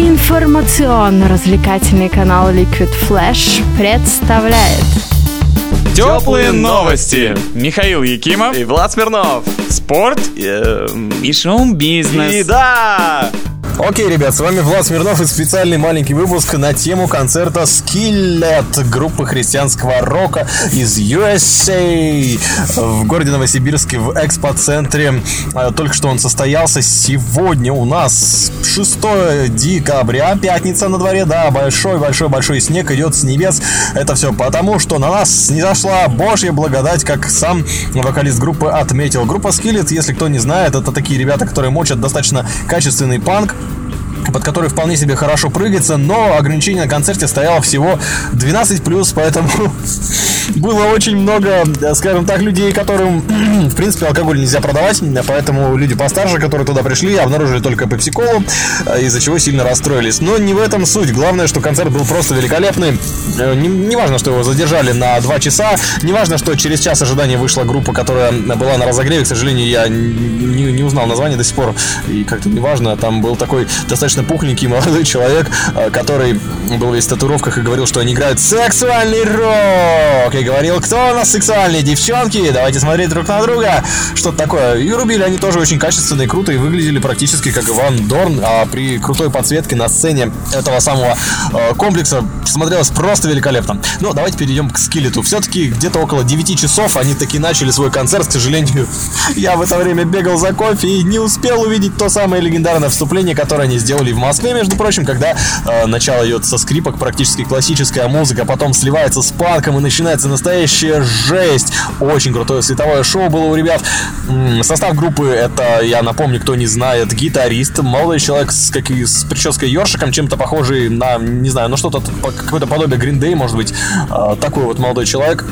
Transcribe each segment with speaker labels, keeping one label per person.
Speaker 1: Информационно-развлекательный канал Liquid Flash представляет
Speaker 2: Теплые новости. Михаил Якимов.
Speaker 3: И Влад Смирнов.
Speaker 2: Спорт.
Speaker 3: Эм,
Speaker 2: И шоу-бизнес.
Speaker 3: И да!
Speaker 4: Окей, ребят, с вами Влад Смирнов и специальный маленький выпуск на тему концерта Skillet группы христианского рока из USA в городе Новосибирске в экспоцентре. Э, Только что он состоялся сегодня у нас 6 декабря, пятница на дворе, да, большой-большой-большой снег идет с небес. Это все потому, что на нас не зашла Божья благодать, как сам вокалист группы отметил. Группа Skillet, если кто не знает, это такие ребята, которые мочат достаточно качественный панк под который вполне себе хорошо прыгается, но ограничение на концерте стояло всего 12+, поэтому было очень много, скажем так, людей, которым, в принципе, алкоголь нельзя продавать, поэтому люди постарше, которые туда пришли, обнаружили только пепси-колу, из-за чего сильно расстроились. Но не в этом суть. Главное, что концерт был просто великолепный. Э, Не, не что его задержали на 2 часа, не важно, что через час ожидания вышла группа, которая была на разогреве. К сожалению, я не, не узнал название до сих пор, и как-то не важно. Там был такой достаточно пухленький молодой человек, э, который был весь в татуировках и говорил, что они играют сексуальный рок. И говорил, кто у нас сексуальные девчонки, давайте смотреть друг на друга. Что-то такое. И рубили они тоже очень качественно и круто, и выглядели практически как Иван Дорн, а при крутой подсветке на сцене этого самого э, комплекса смотрелось просто великолепно. Но давайте перейдем к скелету. Все-таки где-то около 9 часов они таки начали свой концерт. К сожалению, я в это время бегал за кофе и не успел увидеть то самое легендарное вступление, которое они сделали в Москве, между прочим, когда э, начало идет со скрипок, практически классическая музыка, потом сливается с панком и начинается настоящая жесть. Очень крутое световое шоу было у ребят. Состав группы это, я напомню, кто не знает, гитарист, молодой человек с, как, с прической ёршиком, чем-то похожий на, не знаю, ну что-то, какое-то подобие Green Day, может быть, Э, такой вот молодой человек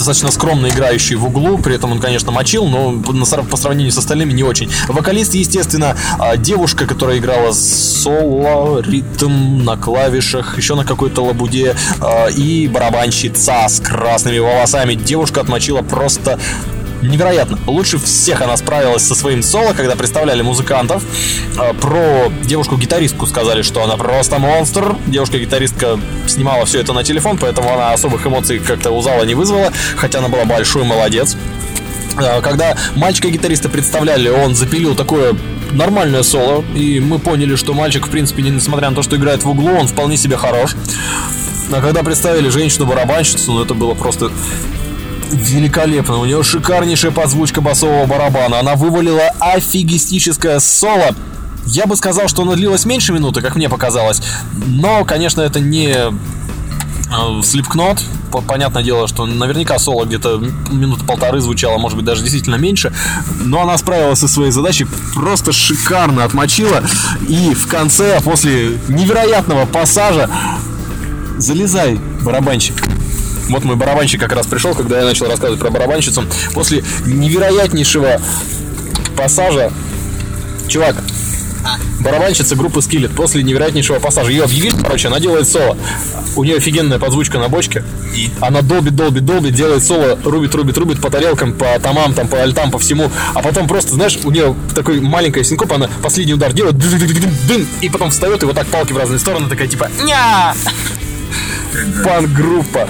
Speaker 4: достаточно скромно играющий в углу, при этом он, конечно, мочил, но по сравнению с остальными не очень. Вокалист, естественно, а, девушка, которая играла соло, ритм на клавишах, еще на какой-то лабуде, а, и барабанщица с красными волосами. Девушка отмочила просто Невероятно. Лучше всех она справилась со своим соло, когда представляли музыкантов. А, Про девушку-гитаристку сказали, что она просто монстр. Девушка-гитаристка снимала все это на телефон, поэтому она особых эмоций как-то у зала не вызвала, хотя она была большой молодец. А, Когда мальчика-гитариста представляли, он запилил такое нормальное соло, и мы поняли, что мальчик, в принципе, не- несмотря на то, что играет в углу, он вполне себе хорош. А когда представили женщину-барабанщицу, ну это было просто великолепно. У нее шикарнейшая подзвучка басового барабана. Она вывалила офигистическое соло. Я бы сказал, что оно длилось меньше минуты, как мне показалось. Но, конечно, это не Слепкнот. Понятное дело, что наверняка соло где-то минуты полторы звучало, может быть, даже действительно меньше. Но она справилась со своей задачей, просто шикарно отмочила. И в конце, после невероятного пассажа, залезай, барабанщик. Вот мой барабанщик как раз пришел, когда я начал рассказывать про барабанщицу. После невероятнейшего пассажа, чувак, барабанщица группы Skillet после невероятнейшего пассажа. Ее объявили, короче, она делает соло. У нее офигенная подзвучка на бочке. И она долбит, долбит, долбит, делает соло, рубит, рубит, рубит по тарелкам, по томам, там, по альтам, по всему. А потом просто, знаешь, у нее такой маленькая синкопа, она последний удар делает, дын, и потом встает и вот так палки в разные стороны, такая типа, ня Пан-группа.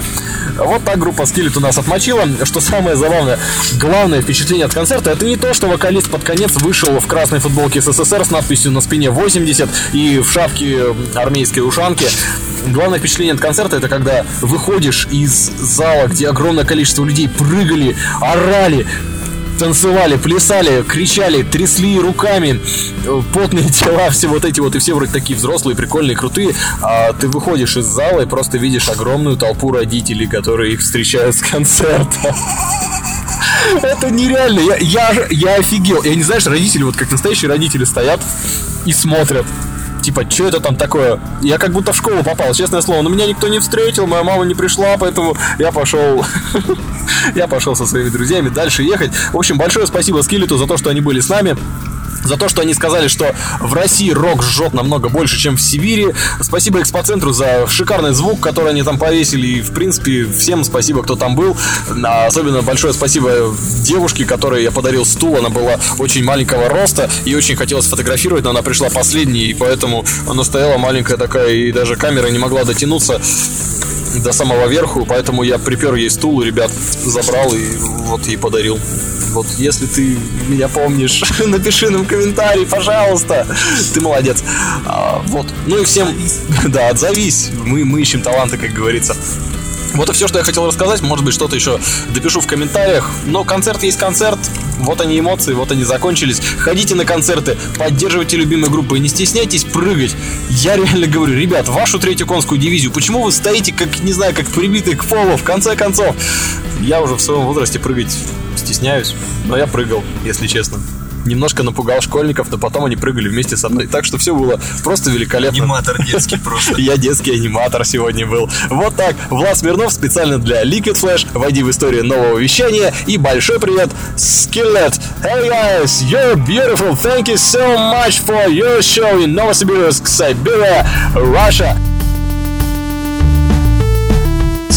Speaker 4: Вот так группа Skillet у нас отмочила. Что самое забавное, главное впечатление от концерта, это не то, что вокалист под конец вышел в красной футболке СССР с надписью на спине 80 и в шапке армейской ушанки. Главное впечатление от концерта это когда выходишь из зала, где огромное количество людей прыгали, орали, танцевали, плясали, кричали, трясли руками, потные тела, все вот эти вот, и все вроде такие взрослые, прикольные, крутые, а ты выходишь из зала и просто видишь огромную толпу родителей, которые их встречают с концерта. Это нереально, я, я, я офигел. Я не знаешь, родители, вот как настоящие родители стоят и смотрят. Типа, что это там такое? Я как будто в школу попал, честное слово. Но меня никто не встретил, моя мама не пришла, поэтому я пошел... Я пошел со своими друзьями дальше ехать. В общем, большое спасибо Скиллету за то, что они были с нами. За то, что они сказали, что в России рок жжет намного больше, чем в Сибири. Спасибо экспоцентру за шикарный звук, который они там повесили. И, в принципе, всем спасибо, кто там был. А Особенно большое спасибо девушке, которой я подарил стул. Она была очень маленького роста и очень хотела сфотографировать, но она пришла последней, и поэтому она стояла маленькая такая, и даже камера не могла дотянуться до самого верху, поэтому я припер ей стул, ребят забрал и вот ей подарил. Вот если ты меня помнишь, напиши нам комментарий, пожалуйста. Ты молодец. А, вот. Ну и всем, да, отзовись. Мы, мы ищем таланты, как говорится. Вот и все, что я хотел рассказать. Может быть, что-то еще допишу в комментариях. Но концерт есть концерт. Вот они эмоции, вот они закончились. Ходите на концерты, поддерживайте любимые группы не стесняйтесь прыгать. Я реально говорю, ребят, вашу третью конскую дивизию, почему вы стоите, как, не знаю, как прибитые к полу, в конце концов? Я уже в своем возрасте прыгать стесняюсь, но я прыгал, если честно. Немножко напугал школьников, но потом они прыгали вместе со мной. Так что все было просто великолепно.
Speaker 3: Аниматор детский просто.
Speaker 4: Я детский аниматор сегодня был. Вот так. Влад Смирнов специально для Liquid Flash. Войди в историю нового вещания. И большой привет, Skillet. Hey guys, you're beautiful. Thank you so much for your show in Novosibirsk, Siberia, Russia.